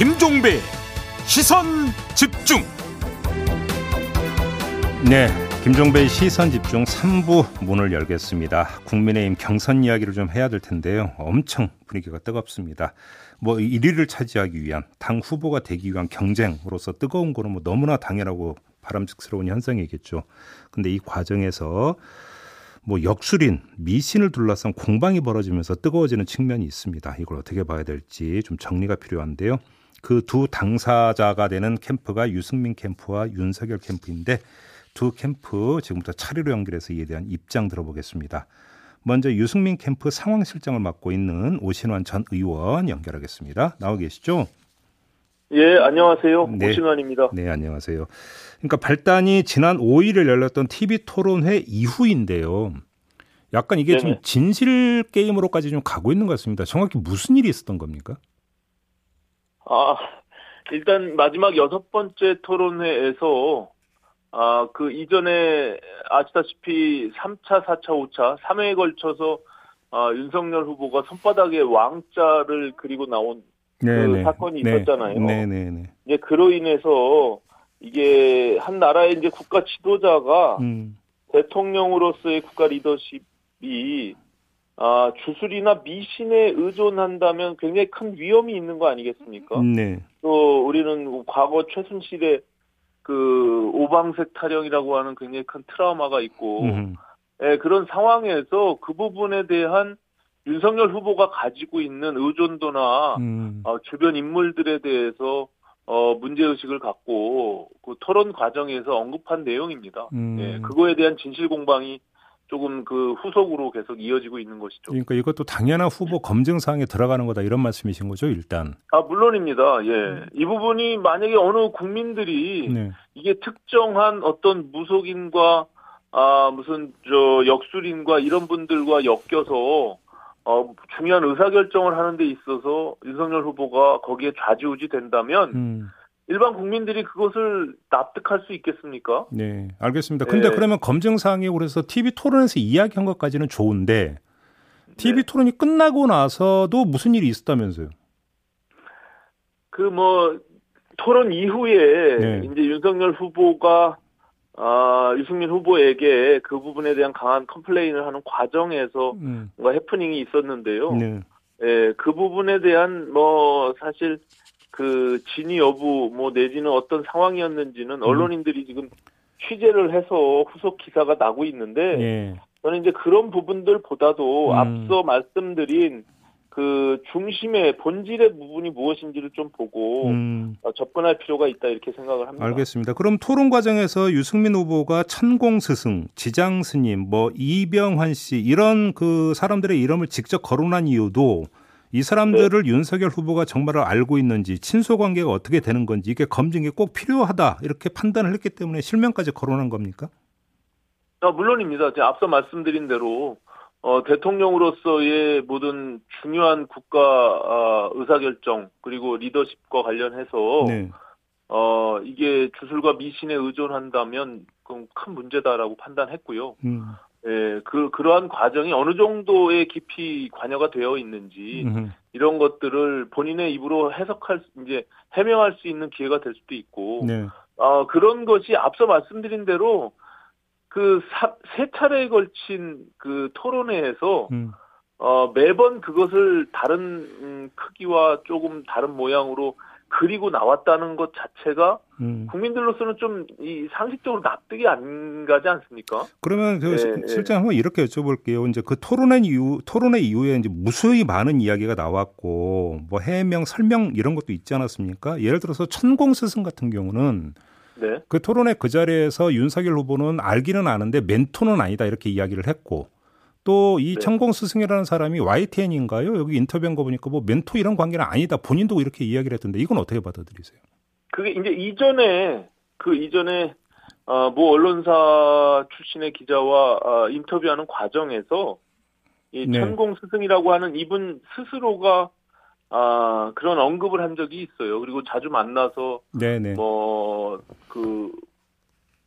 김종배 시선 집중. 네, 김종배 시선 집중 3부 문을 열겠습니다. 국민의힘 경선 이야기를 좀 해야 될 텐데요. 엄청 분위기가 뜨겁습니다. 뭐 1위를 차지하기 위한 당 후보가 되기 위한 경쟁으로서 뜨거운 거는 뭐 너무나 당연하고 바람직스러운 현상이겠죠. 근데 이 과정에서 뭐 역술인, 미신을 둘러싼 공방이 벌어지면서 뜨거워지는 측면이 있습니다. 이걸 어떻게 봐야 될지 좀 정리가 필요한데요. 그 두 당사자가 되는 캠프가 유승민 캠프와 윤석열 캠프인데 두 캠프 지금부터 차례로 연결해서 이에 대한 입장 들어보겠습니다. 먼저 유승민 캠프 상황실장을 맡고 있는 오신환 전 의원 연결하겠습니다. 나와 계시죠? 예, 안녕하세요. 네. 오신환입니다. 네, 안녕하세요. 그러니까 발단이 지난 5일에 열렸던 TV 토론회 이후인데요. 약간 이게 좀 네네. 진실 게임으로까지 좀 가고 있는 것 같습니다. 정확히 무슨 일이 있었던 겁니까? 아, 일단 마지막 여섯 번째 토론회에서 아, 그 이전에 아시다시피 3차, 4차, 5차, 3회에 걸쳐서 아, 윤석열 후보가 손바닥에 왕자를 그리고 나온 그 사건이 있었잖아요. 네, 네, 네. 이제 그로 인해서 이게 한 나라의 이제 국가 지도자가 음, 대통령으로서의 국가 리더십이 아, 주술이나 미신에 의존한다면 굉장히 큰 위험이 있는 거 아니겠습니까? 네. 또 우리는 과거 최순실의 그 오방색 타령이라고 하는 굉장히 큰 트라우마가 있고 음, 예, 그런 상황에서 그 부분에 대한 윤석열 후보가 가지고 있는 의존도나 음, 어, 주변 인물들에 대해서 어, 문제의식을 갖고 그 토론 과정에서 언급한 내용입니다. 음. 예, 그거에 대한 진실 공방이 조금 그 후속으로 계속 이어지고 있는 것이죠. 그러니까 이것도 당연한 후보 검증 사항에 들어가는 거다 이런 말씀이신 거죠, 일단. 아, 물론입니다. 예. 이 부분이 만약에 어느 국민들이 네. 이게 특정한 어떤 무속인과 아, 무슨 저 역술인과 이런 분들과 엮여서 어, 중요한 의사 결정을 하는 데 있어서 윤석열 후보가 거기에 좌지우지 된다면 음. 일반 국민들이 그것을 납득할 수 있겠습니까? 네, 알겠습니다. 근데 네. 그러면 검증 사항에 그래서 TV 토론에서 이야기한 것까지는 좋은데 TV 네. 토론이 끝나고 나서도 무슨 일이 있었다면서요? 그 뭐 토론 이후에 네. 이제 윤석열 후보가 아, 유승민 후보에게 그 부분에 대한 강한 컴플레인을 하는 과정에서 음. 뭔가 해프닝이 있었는데요. 네. 예, 그 부분에 대한 뭐 사실 그 진위 여부 뭐 내지는 어떤 상황이었는지는 언론인들이 지금 취재를 해서 후속 기사가 나고 있는데 예. 저는 이제 그런 부분들보다도 음. 앞서 말씀드린 그 중심의 본질의 부분이 무엇인지를 좀 보고 음. 어, 접근할 필요가 있다 이렇게 생각을 합니다. 알겠습니다. 그럼 토론 과정에서 유승민 후보가 천공 스승, 지장 스님, 뭐 이병환 씨 이런 그 사람들의 이름을 직접 거론한 이유도 이 사람들을 네. 윤석열 후보가 정말 알고 있는지 친소 관계가 어떻게 되는 건지 이게 검증이 꼭 필요하다 이렇게 판단을 했기 때문에 실명까지 거론한 겁니까? 아, 물론입니다. 제가 앞서 말씀드린 대로 어, 대통령으로서의 모든 중요한 국가 아, 의사결정 그리고 리더십과 관련해서 네. 어, 이게 주술과 미신에 의존한다면 그건 큰 문제다라고 판단했고요. 음. 예, 그 그러한 과정이 어느 정도의 깊이 관여가 되어 있는지 음. 이런 것들을 본인의 입으로 해석할 수- 이제 해명할 수 있는 기회가 될 수도 있고 네. 어, 그런 것이 앞서 말씀드린 대로 그 세 차례에 걸친 그 토론회에서 음. 어, 매번 그것을 다른 음, 크기와 조금 다른 모양으로 그리고 나왔다는 것 자체가 음. 국민들로서는 좀 이 상식적으로 납득이 안 가지 않습니까? 그러면 그 예, 시- 예. 실장 한번 이렇게 여쭤볼게요. 이제 그 토론회 이후 토론회 이후에 이제 무수히 많은 이야기가 나왔고 뭐 해명 설명 이런 것도 있지 않았습니까? 예를 들어서 천공 스승 같은 경우는 네. 그 토론회 그 자리에서 윤석열 후보는 알기는 아는데 멘토는 아니다 이렇게 이야기를 했고 또이 네. 천공 스승이라는 사람이 YTN인가요? 여기 인터뷰한 거 보니까 뭐 멘토 이런 관계는 아니다. 본인도 이렇게 이야기를 했던데 이건 어떻게 받아들이세요? 그게 이제 이전에 그 이전에 어, 모 언론사 출신의 기자와 어, 인터뷰하는 과정에서 이 네. 천공 스승이라고 하는 이분 스스로가 아 그런 언급을 한 적이 있어요. 그리고 자주 만나서 네네. 뭐그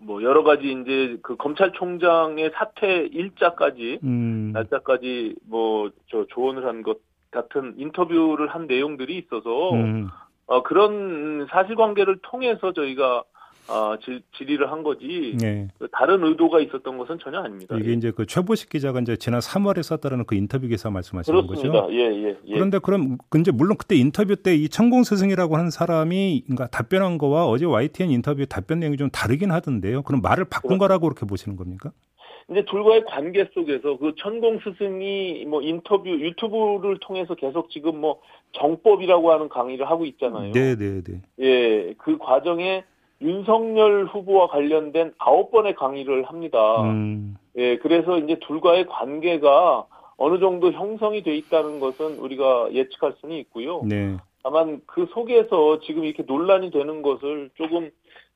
뭐 여러 가지 이제 그 검찰총장의 사퇴 일자까지 음. 날짜까지 뭐 저 조언을 한 것 같은 인터뷰를 한 내용들이 있어서 음. 어, 그런 사실관계를 통해서 저희가 어, 질, 질의를 한 거지 네. 다른 의도가 있었던 것은 전혀 아닙니다. 이게 예. 이제 그 최보식 기자가 이제 지난 3월에 썼다는 그 인터뷰 기사 말씀하시는 그렇습니다. 거죠? 예, 예, 예. 그런데 그럼 그 이제 물론 그때 인터뷰 때 이 천공 스승이라고 하는 사람이 그러니까 답변한 거와 어제 YTN 인터뷰 답변 내용이 좀 다르긴 하던데요. 그럼 말을 바꾼 그렇죠. 거라고 그렇게 보시는 겁니까? 이제 둘과의 관계 속에서 그 천공 스승이 뭐 인터뷰 유튜브를 통해서 계속 지금 뭐 정법이라고 하는 강의를 하고 있잖아요. 네, 네, 네. 예, 그 과정에 윤석열 후보와 관련된 아홉 번의 강의를 합니다. 음, 예, 그래서 이제 둘과의 관계가 어느 정도 형성이 돼 있다는 것은 우리가 예측할 수는 있고요. 네. 다만 그 속에서 지금 이렇게 논란이 되는 것을 조금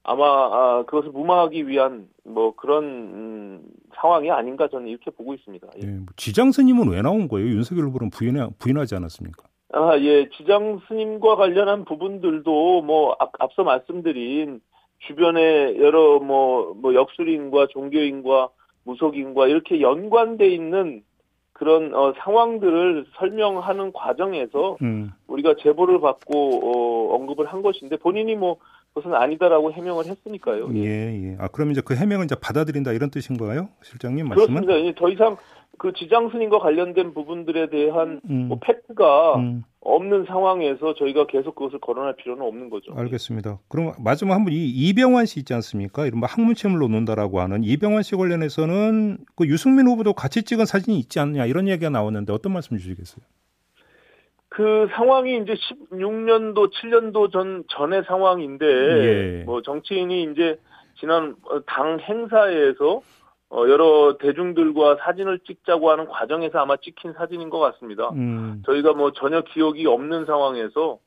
아마 아, 그것을 무마하기 위한 뭐 그런 음, 상황이 아닌가 저는 이렇게 보고 있습니다. 예. 네. 뭐 지장 스님은 왜 나온 거예요? 윤석열 후보는 부인하, 부인하지 않았습니까? 아, 예, 지장 스님과 관련한 부분들도 뭐 앞, 앞서 말씀드린 주변에 여러 뭐, 뭐 역술인과 종교인과 무속인과 이렇게 연관돼 있는 그런 어, 상황들을 설명하는 과정에서 음, 우리가 제보를 받고 어, 언급을 한 것인데 본인이 뭐 그것은 아니다라고 해명을 했으니까요. 예, 예. 아, 그럼 이제 그 해명을 이제 받아들인다 이런 뜻인가요? 실장님 말씀은? 그렇습니다. 이제 더 이상 그 지장 스님과 관련된 부분들에 대한 음, 뭐 팩트가 음, 없는 상황에서 저희가 계속 그것을 거론할 필요는 없는 거죠. 알겠습니다. 그럼 마지막 한 분 이 이병환 씨 있지 않습니까? 이른바 학문침을 놓는다라고 하는 이병환 씨 관련해서는 그 유승민 후보도 같이 찍은 사진이 있지 않냐 이런 얘기가 나오는데 어떤 말씀 주시겠어요? 그 상황이 이제 16년도, 7년도 전 전의 상황인데 예. 뭐 정치인이 이제 지난 어, 당 행사에서 어, 여러 대중들과 사진을 찍자고 하는 과정에서 아마 찍힌 사진인 것 같습니다. 음, 저희가 뭐 전혀 기억이 없는 상황에서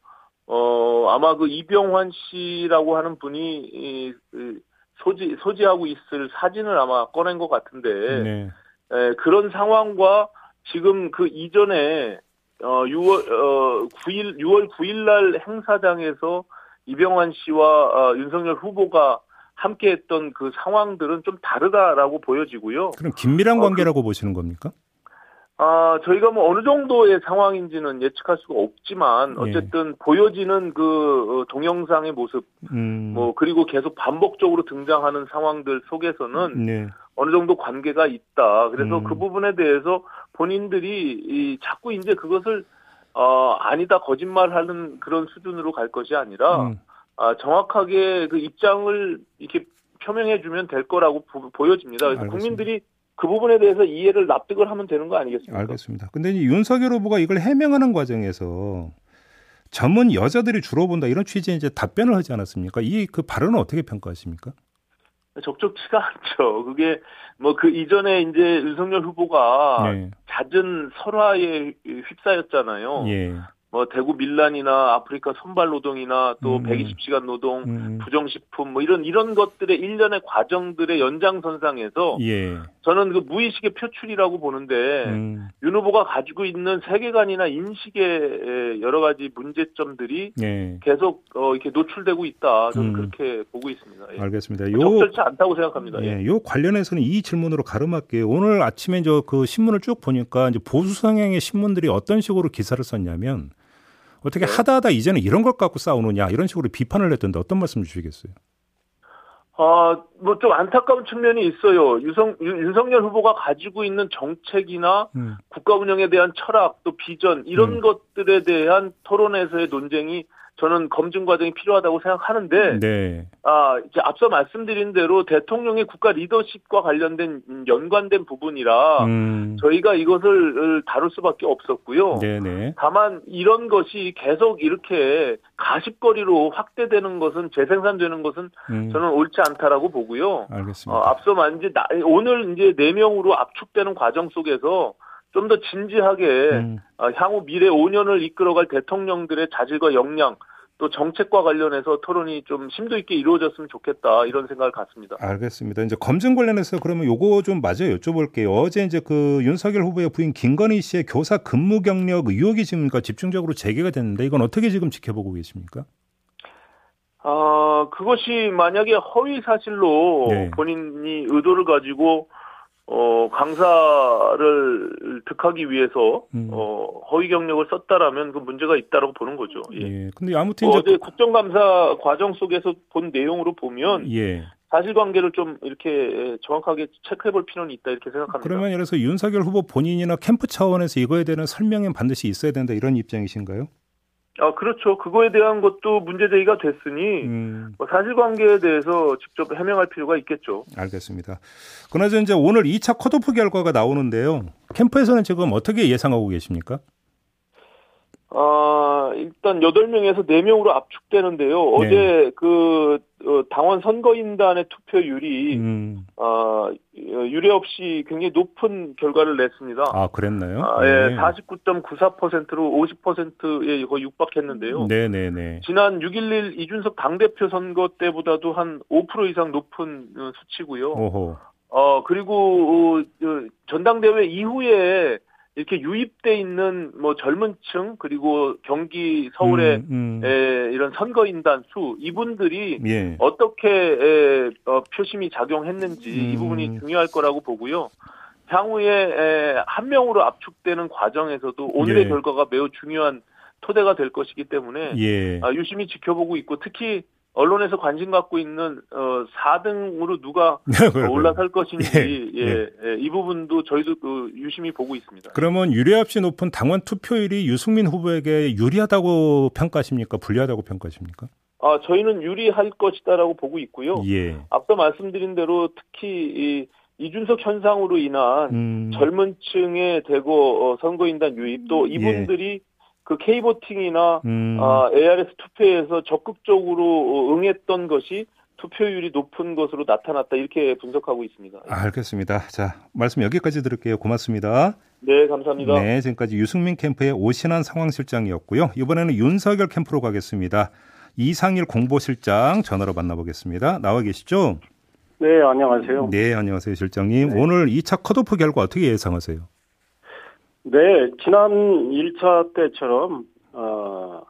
어 아마 그 이병환 씨라고 하는 분이 이, 그 소지 소지하고 있을 사진을 아마 꺼낸 것 같은데 네. 에, 그런 상황과 지금 그 이전에 어 6월 어 9일 6월 9일 날 행사장에서 이병환 씨와 어, 윤석열 후보가 함께했던 그 상황들은 좀 다르다라고 보여지고요. 그럼 긴밀한 어, 관계라고 보시는 겁니까? 아, 저희가 뭐 어느 정도의 상황인지는 예측할 수가 없지만 예. 어쨌든 보여지는 그 어, 동영상의 모습 음, 뭐 그리고 계속 반복적으로 등장하는 상황들 속에서는 네. 어느 정도 관계가 있다. 그래서 음. 그 부분에 대해서 본인들이 이 자꾸 이제 그것을 어 아니다 거짓말하는 그런 수준으로 갈 것이 아니라 음, 아, 정확하게 그 입장을 이렇게 표명해 주면 될 거라고 보, 여집니다 그래서 알겠습니다. 국민들이 그 부분에 대해서 이해를 납득을 하면 되는 거 아니겠습니까? 알겠습니다. 근데 이제 윤석열 후보가 이걸 해명하는 과정에서 전문 여자들이 주로 본다 이런 취지의 이제 답변을 하지 않았습니까? 이 그 발언은 어떻게 평가하십니까? 적절치가 않죠. 그게 뭐 그 이전에 이제 윤석열 후보가 네. 잦은 설화에 휩싸였잖아요. 예. 뭐 대구 밀란이나 아프리카 선발 노동이나 또 음. 120시간 노동, 음, 부정식품 뭐 이런 이런 것들의 일련의 과정들의 연장선상에서 예. 저는 그 무의식의 표출이라고 보는데 음, 윤 후보가 가지고 있는 세계관이나 인식의 여러 가지 문제점들이 예. 계속 어, 이렇게 노출되고 있다. 저는 음. 그렇게 보고 있습니다. 예. 알겠습니다. 요 적절치 않다고 생각합니다. 예. 예, 요 관련해서는 이 질문으로 가름할게요. 오늘 아침에 저 그 신문을 쭉 보니까 이제 보수 성향의 신문들이 어떤 식으로 기사를 썼냐면 어떻게 네. 하다 하다 이제는 이런 것 갖고 싸우느냐 이런 식으로 비판을 했던데 어떤 말씀 주시겠어요? 아, 뭐 좀 안타까운 측면이 있어요. 유성, 윤- 윤석열 후보가 가지고 있는 정책이나 음, 국가 운영에 대한 철학 또 비전 이런 음. 것들에 대한 토론에서의 논쟁이 저는 검증 과정이 필요하다고 생각하는데 네. 아 이제 앞서 말씀드린 대로 대통령의 국가 리더십과 관련된 음, 연관된 부분이라 음, 저희가 이것을 다룰 수밖에 없었고요. 네네. 다만 이런 것이 계속 이렇게 가십거리로 확대되는 것은 재생산되는 것은 음, 저는 옳지 않다라고 보고요. 알겠습니다. 어, 앞서 만 이제 나- 오늘 이제 네 명으로 압축되는 과정 속에서 좀더 진지하게 음, 어, 향후 미래 5년을 이끌어갈 대통령들의 자질과 역량 또 정책과 관련해서 토론이 좀 심도 있게 이루어졌으면 좋겠다 이런 생각을 갖습니다. 알겠습니다. 이제 검증 관련해서 그러면 요거 좀 마저 여쭤볼게요. 어제 이제 그 윤석열 후보의 부인 김건희 씨의 교사 근무 경력 의혹이 지금 그러니까 집중적으로 제기가 됐는데 이건 어떻게 지금 지켜보고 계십니까? 아 그것이 만약에 허위 사실로 네. 본인이 의도를 가지고 어, 강사를 득하기 위해서 음. 어, 허위 경력을 썼다라면 그 문제가 있다라고 보는 거죠. 예. 예. 근데 아무튼 어, 이제 국정감사 과정 속에서 본 내용으로 보면 예. 사실관계를 좀 이렇게 정확하게 체크해볼 필요는 있다 이렇게 생각합니다. 그러면 예를 들어서 윤석열 후보 본인이나 캠프 차원에서 이거에 대한 설명이 반드시 있어야 된다 이런 입장이신가요? 아 그렇죠. 그거에 대한 것도 문제 제기가 됐으니 음, 뭐 사실관계에 대해서 직접 해명할 필요가 있겠죠. 알겠습니다. 그나저나 이제 오늘 2차 컷오프 결과가 나오는데요. 캠프에서는 지금 어떻게 예상하고 계십니까? 아, 일단 8명에서 4명으로 압축되는데요. 네. 어제 그, 어, 당원 선거인단의 투표율이, 음, 아, 유례 없이 굉장히 높은 결과를 냈습니다. 아 그랬나요? 아, 예, 49.94%로 50%에 거의 육박했는데요. 네네네. 지난 6.11 이준석 당대표 선거 때보다도 한 5% 이상 높은 어, 수치고요. 오호. 어, 그리고, 어, 어, 전당대회 이후에 이렇게 유입돼 있는 뭐 젊은 층, 그리고 경기 서울의 음, 음. 에, 이런 선거인단 수, 이분들이 예. 어떻게 에, 어, 표심이 작용했는지 이 음. 부분이 중요할 거라고 보고요. 향후에 에, 한 명으로 압축되는 과정에서도 오늘의 예. 결과가 매우 중요한 토대가 될 것이기 때문에 예. 아, 유심히 지켜보고 있고 특히 언론에서 관심 갖고 있는 어, 4등으로 누가 올라설 것인지 예, 예, 예, 이 부분도 저희도 그 유심히 보고 있습니다. 그러면 유례없이 높은 당원 투표율이 유승민 후보에게 유리하다고 평가하십니까? 불리하다고 평가하십니까? 아 저희는 유리할 것이다라고 보고 있고요. 예. 앞서 말씀드린 대로 특히 이 이준석 현상으로 인한 음, 젊은층의 대거 어, 선거인단 유입 또 이분들이 그 K보팅이나 음, 아, ARS 투표에서 적극적으로 어, 응했던 것이 투표율이 높은 것으로 나타났다 이렇게 분석하고 있습니다. 알겠습니다. 자, 말씀 여기까지 들을게요. 고맙습니다. 네, 감사합니다. 네, 지금까지 유승민 캠프의 오신환 상황실장이었고요. 이번에는 윤석열 캠프로 가겠습니다. 이상일 공보실장 전화로 만나보겠습니다. 나와 계시죠? 네, 안녕하세요. 네, 안녕하세요, 실장님. 네. 오늘 2차 컷오프 결과 어떻게 예상하세요? 네, 지난 1차 때처럼, 어,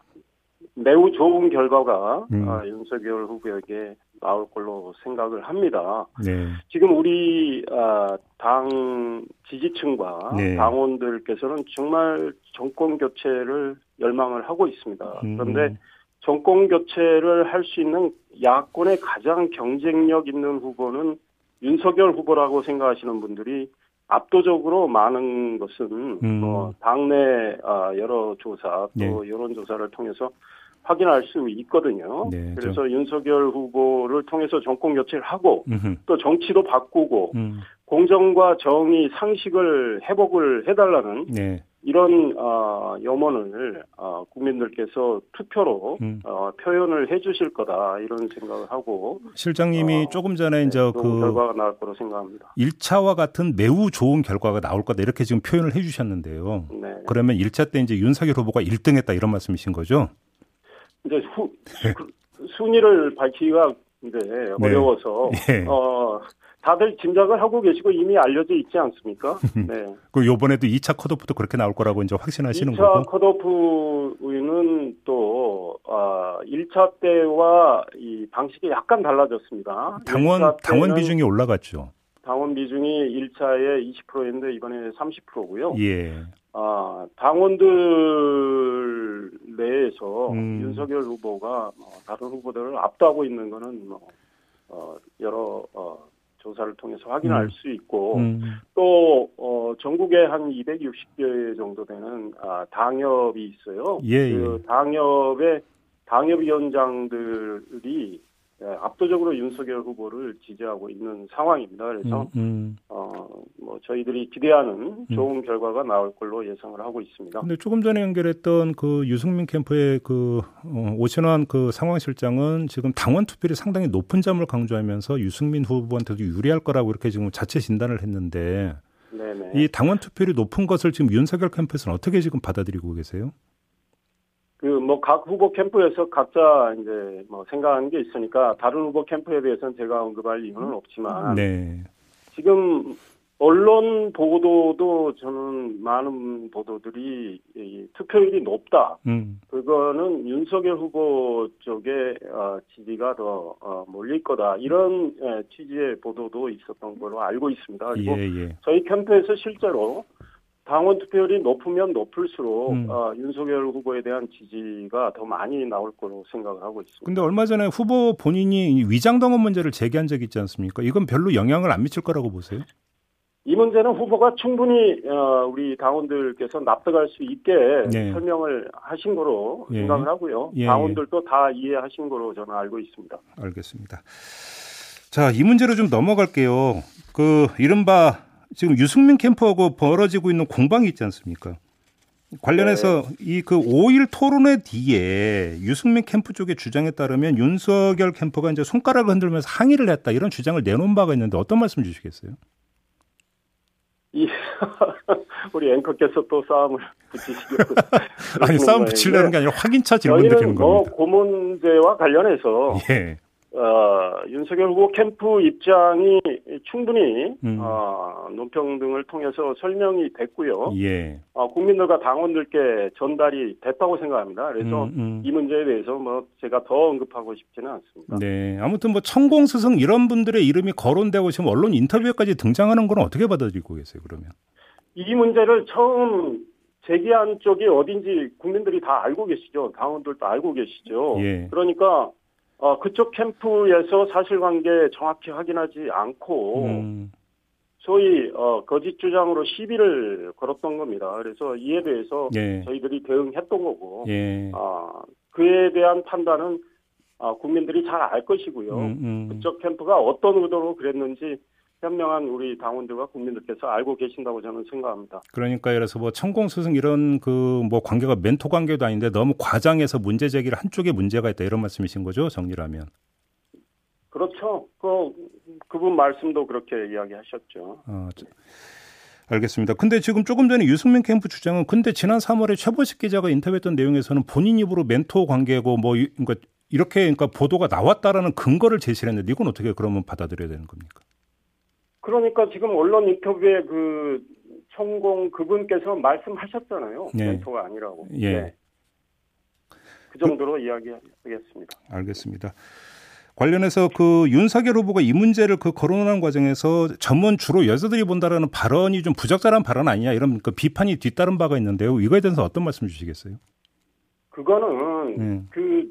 매우 좋은 결과가 음. 어, 윤석열 후보에게 나올 걸로 생각을 합니다. 네, 지금 우리 아, 당 지지층과 네. 당원들께서는 정말 정권 교체를 열망을 하고 있습니다. 음, 그런데 정권 교체를 할 수 있는 야권의 가장 경쟁력 있는 후보는 윤석열 후보라고 생각하시는 분들이 압도적으로 많은 것은 음. 뭐 당내 아, 여러 조사 또 네. 여론 조사를 통해서 확인할 수 있거든요. 네, 그래서 윤석열 후보를 통해서 정권 교체를 하고 음흠, 또 정치도 바꾸고 음, 공정과 정의 상식을 회복을 해달라는 네, 이런 어, 염원을 어, 국민들께서 투표로 음. 어, 표현을 해주실 거다 이런 생각을 하고 실장님이 어, 조금 전에 이제 좋은 그 결과가 나올 거로 생각합니다. 1차와 같은 매우 좋은 결과가 나올 거다 이렇게 지금 표현을 해주셨는데요. 네. 그러면 1차 때 이제 윤석열 후보가 1등했다 이런 말씀이신 거죠? 이제 후, 그 순위를 밝히기가 이제 어려워서 예. 어, 다들 짐작을 하고 계시고 이미 알려져 있지 않습니까? 네. 그 요번에도 2차 컷오프도 그렇게 나올 거라고 이제 확신하시는 2차 거고. 컷오프는 또 아, 1차 때와 이 방식이 약간 달라졌습니다. 당원 1차 당원 비중이 올라갔죠. 당원 비중이 1차에 20%였는데 이번에 30%고요. 예. 아, 당원들 내에서 음. 윤석열 후보가 뭐 다른 후보들을 압도하고 있는 거는 뭐 어, 여러 어, 조사를 통해서 확인할 음. 수 있고 음, 또 어, 전국에 한 260개 정도 되는 아, 당협이 있어요. 예, 그 당협의 당협위원장들이 예, 압도적으로 윤석열 후보를 지지하고 있는 상황입니다. 그래서 음, 음. 어, 뭐 저희들이 기대하는 좋은 결과가 나올 걸로 예상을 하고 있습니다. 근데 조금 전에 연결했던 그 유승민 캠프의 그 어, 오신환 그 상황실장은 지금 당원 투표율이 상당히 높은 점을 강조하면서 유승민 후보한테도 유리할 거라고 이렇게 지금 자체 진단을 했는데 네네. 이 당원 투표율이 높은 것을 지금 윤석열 캠프에서는 어떻게 지금 받아들이고 계세요? 그 뭐 각 후보 캠프에서 각자 이제 뭐 생각하는 게 있으니까 다른 후보 캠프에 대해서는 제가 언급할 이유는 없지만 네. 지금 언론 보도도 저는 많은 보도들이 이 투표율이 높다. 음. 그거는 윤석열 후보 쪽에 어, 지지가 더 어, 몰릴 거다. 이런 예, 취지의 보도도 있었던 걸로 알고 있습니다. 그리고 예, 예. 저희 캠프에서 실제로 당원 투표율이 높으면 높을수록 음. 어, 윤석열 후보에 대한 지지가 더 많이 나올 거로 생각을 하고 있습니다. 근데 얼마 전에 후보 본인이 위장동원 문제를 제기한 적이 있지 않습니까? 이건 별로 영향을 안 미칠 거라고 보세요? 이 문제는 후보가 충분히 어, 우리 당원들께서 납득할 수 있게 네. 설명을 하신 거로 예. 생각을 하고요. 예, 당원들도 다 이해하신 거로 저는 알고 있습니다. 알겠습니다. 자, 이 문제로 좀 넘어갈게요. 그 이른바 지금 유승민 캠프하고 벌어지고 있는 공방이 있지 않습니까? 관련해서 이그 5일 토론회 뒤에 유승민 캠프 쪽의 주장에 따르면 윤석열 캠프가 이제 손가락을 흔들면서 항의를 했다 이런 주장을 내놓은 바가 있는데 어떤 말씀 주시겠어요? 이 우리 앵커께서 또 싸움을 붙이시려고 아니 싸움 붙이려는 게 아니라 확인차 질문 드리는 뭐 겁니다. 그 문제와 관련해서 예. 어, 윤석열 후보 캠프 입장이 충분히 음. 어, 논평 등을 통해서 설명이 됐고요. 예. 어, 국민들과 당원들께 전달이 됐다고 생각합니다. 그래서 음, 음. 이 문제에 대해서 뭐 제가 더 언급하고 싶지는 않습니다. 네. 아무튼 뭐 천공 스승 이런 분들의 이름이 거론되고 지금 언론 인터뷰에까지 등장하는 건 어떻게 받아들이고 계세요, 그러면? 이 문제를 처음 제기한 쪽이 어딘지 국민들이 다 알고 계시죠. 당원들도 알고 계시죠. 예. 그러니까 어, 그쪽 캠프에서 사실관계 정확히 확인하지 않고 음. 소위 어, 거짓 주장으로 시비를 걸었던 겁니다. 그래서 이에 대해서 예. 저희들이 대응했던 거고 예. 어, 그에 대한 판단은 어, 국민들이 잘 알 것이고요. 음, 음. 그쪽 캠프가 어떤 의도로 그랬는지 현명한 우리 당원들과 국민들께서 알고 계신다고 저는 생각합니다. 그러니까 그래서 뭐 천공 스승 이런 그 뭐 관계가 멘토 관계도 아닌데 너무 과장해서 문제 제기를 한쪽에 문제가 있다 이런 말씀이신 거죠, 정리를 하면. 그렇죠. 그 그분 말씀도 그렇게 이야기하셨죠. 어, 저- 알겠습니다. 근데 지금 조금 전에 유승민 캠프 주장은 근데 지난 3월에 최보식 기자가 인터뷰했던 내용에서는 본인 입으로 멘토 관계고 뭐 이- 그러니까 이렇게 그러니까 보도가 나왔다라는 근거를 제시를 했는데 이건 어떻게 그러면 받아들여야 되는 겁니까? 그러니까 지금 언론 인터뷰에 그 천공 그분께서 말씀하셨잖아요. 네. 멘토가 아니라고. 예. 네. 그 정도로 이야기하겠습니다. 알겠습니다. 관련해서 그 윤석열 후보가 이 문제를 그 거론하는 과정에서 전문 주로 여자들이 본다라는 발언이 좀 부적절한 발언 아니냐 이런 그 비판이 뒤따른 바가 있는데요. 이거에 대해서 어떤 말씀 주시겠어요? 그거는 네. 그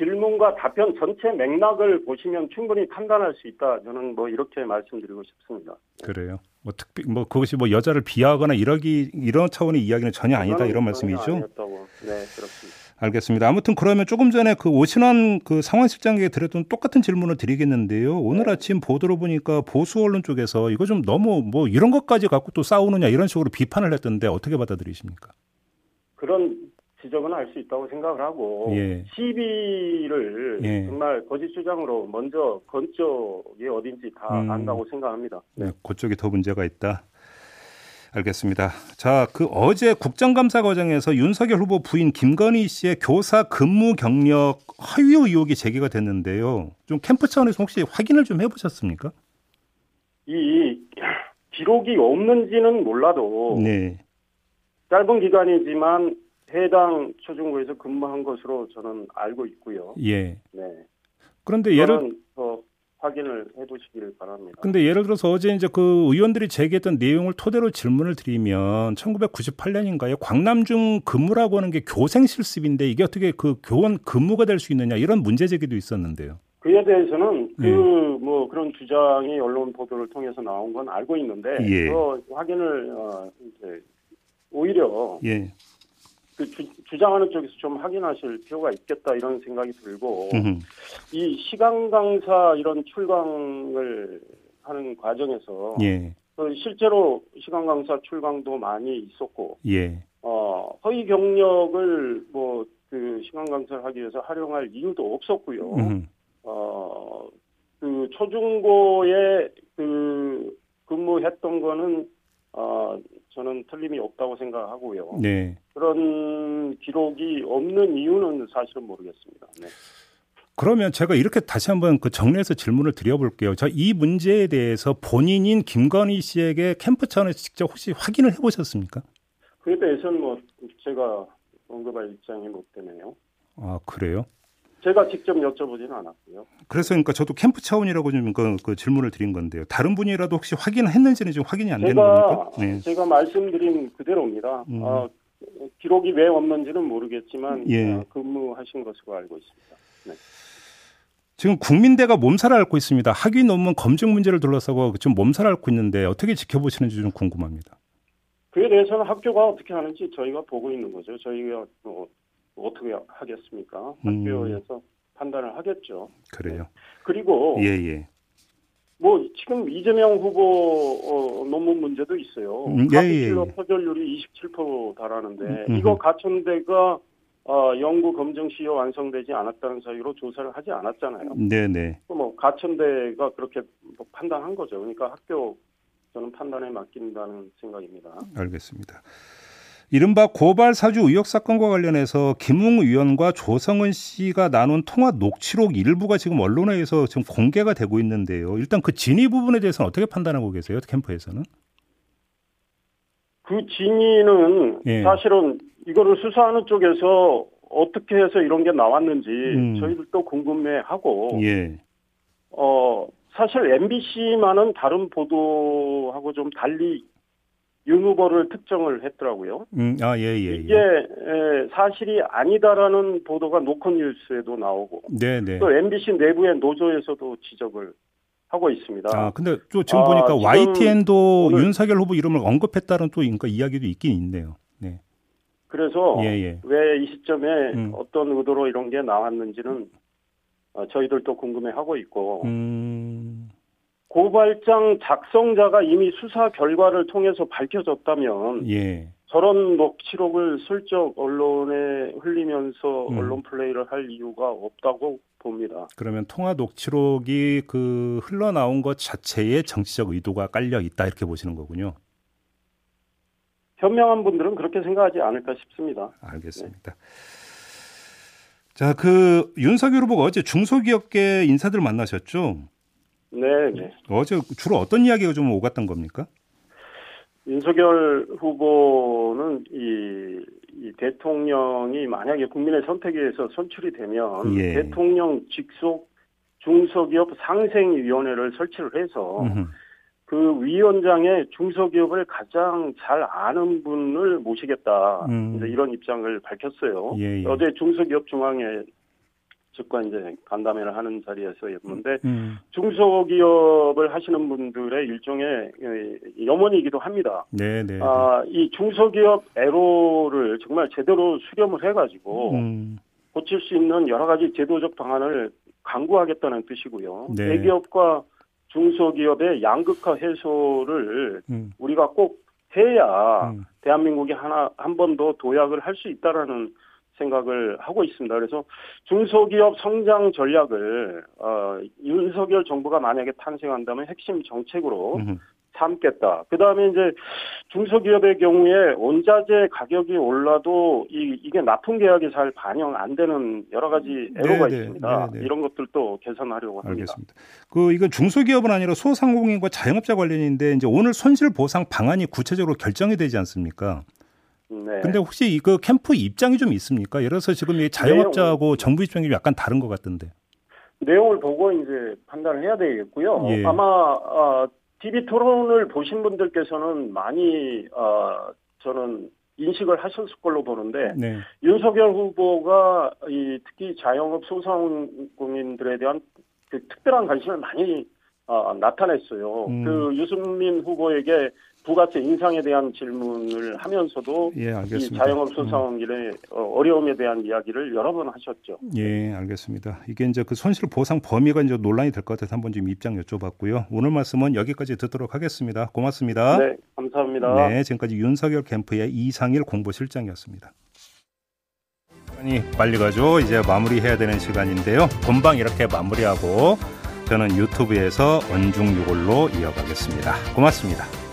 질문과 답변 전체 맥락을 보시면 충분히 판단할 수 있다. 저는 뭐 이렇게 말씀드리고 싶습니다. 그래요. 뭐 특히 뭐 그것이 뭐 여자를 비하하거나 이러기 이런 차원의 이야기는 전혀 아니다 이런 말씀이죠. 아니었다고. 네, 그렇습니다. 알겠습니다. 아무튼 그러면 조금 전에 그 오신환 그 상황실장에게 드렸던 똑같은 질문을 드리겠는데요. 오늘 네. 아침 보도로 보니까 보수 언론 쪽에서 이거 좀 너무 뭐 이런 것까지 갖고 또 싸우느냐 이런 식으로 비판을 했던데 어떻게 받아들이십니까? 그런 지적은 할 수 있다고 생각을 하고 예. 시비를 예. 정말 거짓 주장으로 먼저 건 쪽이 어딘지 다 음. 안다고 생각합니다. 네, 그쪽이 더 문제가 있다. 알겠습니다. 자, 그 어제 국정감사 과정에서 윤석열 후보 부인 김건희 씨의 교사 근무 경력 허위 의혹이 제기가 됐는데요. 좀 캠프 차원에서 혹시 확인을 좀 해보셨습니까? 이 기록이 없는지는 몰라도 네. 짧은 기간이지만 해당 초중고에서 근무한 것으로 저는 알고 있고요. 예. 네. 그런데 예를 더 확인을 해보시길 바랍니다. 근데 예를 들어서 어제 이제 그 의원들이 제기했던 내용을 토대로 질문을 드리면 1998년인가에 광남중 근무라고 하는 게 교생 실습인데 이게 어떻게 그 교원 근무가 될 수 있느냐 이런 문제 제기도 있었는데요. 그에 대해서는 그 예. 뭐 그런 주장이 언론 보도를 통해서 나온 건 알고 있는데 예. 그 확인을 어 이제 오히려 예. 그 주, 장하는 쪽에서 좀 확인하실 필요가 있겠다 이런 생각이 들고 음흠. 이 시간 강사 이런 출강을 하는 과정에서 예. 그 실제로 시간 강사 출강도 많이 있었고 예. 어 허위 경력을 뭐 그 시간 강사를 하기 위해서 활용할 이유도 없었고요. 어, 그 초중고에 그 근무했던 거는 어, 저는 틀림이 없다고 생각하고요. 네. 그런 기록이 없는 이유는 사실은 모르겠습니다. 네. 그러면 제가 이렇게 다시 한번 그 정리해서 질문을 드려볼게요. 저 이 문제에 대해서 본인인 김건희 씨에게 캠프 차원에서 직접 혹시 확인을 해보셨습니까? 그에 대해서는 뭐 제가 언급할 입장이 못 되네요. 아 그래요? 제가 직접 여쭤보지는 않았고요. 그래서 그러니까 저도 캠프 차원이라고 좀 그, 그 질문을 드린 건데요. 다른 분이라도 혹시 확인을 했는지는 지금 확인이 안 되는 제가 겁니까? 네. 제가 말씀드린 그대로입니다. 음. 어, 기록이 왜 없는지는 모르겠지만 예. 어, 근무하신 것으로 알고 있습니다. 지금 국민대가 몸살을 앓고 있습니다. 학위 논문 검증 문제를 둘러싸고 지금 몸살을 앓고 있는데 어떻게 지켜보시는지 좀 궁금합니다. 그에 대해서는 학교가 어떻게 하는지 저희가 보고 있는 거죠. 저희가 뭐 어떻게 하겠습니까? 음. 학교에서 판단을 하겠죠. 그래요. 그리고 예, 예. 뭐 지금 이재명 후보 어, 논문 문제도 있어요. 음, 예, 가피실로 예, 예. 표절률이 27% 달하는데 음, 이거 음. 가천대가 어, 연구 검증 시효 완성되지 않았다는 사유로 조사를 하지 않았잖아요. 네, 네. 뭐 가천대가 그렇게 뭐 판단한 거죠. 그러니까 학교 저는 판단에 맡긴다는 생각입니다. 알겠습니다. 이른바 고발 사주 의혹 사건과 관련해서 김웅 의원과 조성은 씨가 나눈 통화 녹취록 일부가 지금 언론에 의해서 지금 공개가 되고 있는데요. 일단 그 진위 부분에 대해서는 어떻게 판단하고 계세요? 캠프에서는? 그 진위는 예. 사실은 이거를 수사하는 쪽에서 어떻게 해서 이런 게 나왔는지 음. 저희들도 궁금해하고 예. 어 사실 MBC만은 다른 보도하고 좀 달리 윤 후보를 특정을 했더라고요. 음, 아, 예, 예. 이게 예. 에, 사실이 아니다라는 보도가 노컷뉴스에도 나오고 네, 네. 또 MBC 내부의 노조에서도 지적을 하고 있습니다. 아, 근데 또 지금 아, 보니까 지금 YTN도 오늘- 윤석열 후보 이름을 언급했다는 또 그러니까 이야기도 있긴 있네요. 네. 그래서 예, 예. 왜이 시점에 음. 어떤 의도로 이런 게 나왔는지는 어, 저희들도 궁금해하고 있고 음. 고발장 작성자가 이미 수사 결과를 통해서 밝혀졌다면 예. 저런 녹취록을 슬쩍 언론에 흘리면서 음. 언론 플레이를 할 이유가 없다고 봅니다. 그러면 통화 녹취록이 그 흘러나온 것 자체에 정치적 의도가 깔려 있다 이렇게 보시는 거군요. 현명한 분들은 그렇게 생각하지 않을까 싶습니다. 알겠습니다. 자, 그 윤석열 후보가 어제 중소기업계 인사들 만나셨죠? 네, 네. 어제 주로 어떤 이야기가 좀 오갔던 겁니까? 윤석열 후보는 이, 이 대통령이 만약에 국민의 선택에 의해서 선출이 되면 예. 대통령 직속 중소기업 상생위원회를 설치를 해서 음흠. 그 위원장의 중소기업을 가장 잘 아는 분을 모시겠다. 음. 이제 이런 입장을 밝혔어요. 예, 예. 어제 중소기업 중앙회 측과 이제 간담회를 하는 자리에서였는데 음. 중소기업을 하시는 분들의 일종의 예, 염원이기도 합니다. 네, 네. 아, 이 중소기업 애로를 정말 제대로 수렴을 해가지고 음. 고칠 수 있는 여러 가지 제도적 방안을 강구하겠다는 뜻이고요. 네. 대기업과 중소기업의 양극화 해소를 음. 우리가 꼭 해야 음. 대한민국이 하나 한 번 더 도약을 할 수 있다라는 생각을 하고 있습니다. 그래서 중소기업 성장 전략을 어, 윤석열 정부가 만약에 탄생한다면 핵심 정책으로 음흠. 삼겠다. 그 다음에 이제 중소기업의 경우에 원자재 가격이 올라도 이, 이게 납품 계약이 잘 반영 안 되는 여러 가지 애로가 네, 네, 있습니다. 네, 네. 이런 것들도 개선하려고 합니다. 알겠습니다. 그 이건 중소기업은 아니라 소상공인과 자영업자 관련인데 이제 오늘 손실 보상 방안이 구체적으로 결정이 되지 않습니까? 네. 근데 혹시 이그 캠프 입장이 좀 있습니까? 예를 들어서 지금 이 자영업자하고 정부 입장이 좀 약간 다른 것 같던데. 내용을 보고 이제 판단을 해야 되겠고요. 예. 아마 어, TV 토론을 보신 분들께서는 많이 어, 저는 인식을 하셨을 걸로 보는데 네. 윤석열 후보가 이 특히 자영업 소상공인들에 대한 그 특별한 관심을 많이 어, 나타냈어요. 음. 그 유승민 후보에게 부가세 인상에 대한 질문을 하면서도 예, 이 알겠습니다. 자영업 소상공인의 어, 어려움에 대한 이야기를 여러 번 하셨죠. 예, 알겠습니다. 이게 이제 그 손실 보상 범위가 이제 논란이 될 것 같아서 한번 좀 입장 여쭤봤고요. 오늘 말씀은 여기까지 듣도록 하겠습니다. 고맙습니다. 네, 감사합니다. 네, 지금까지 윤석열 캠프의 이상일 공보실장이었습니다. 시간이 빨리 가죠. 이제 마무리해야 되는 시간인데요. 본방 이렇게 마무리하고 저는 유튜브에서 언중유골로 이어가겠습니다. 고맙습니다.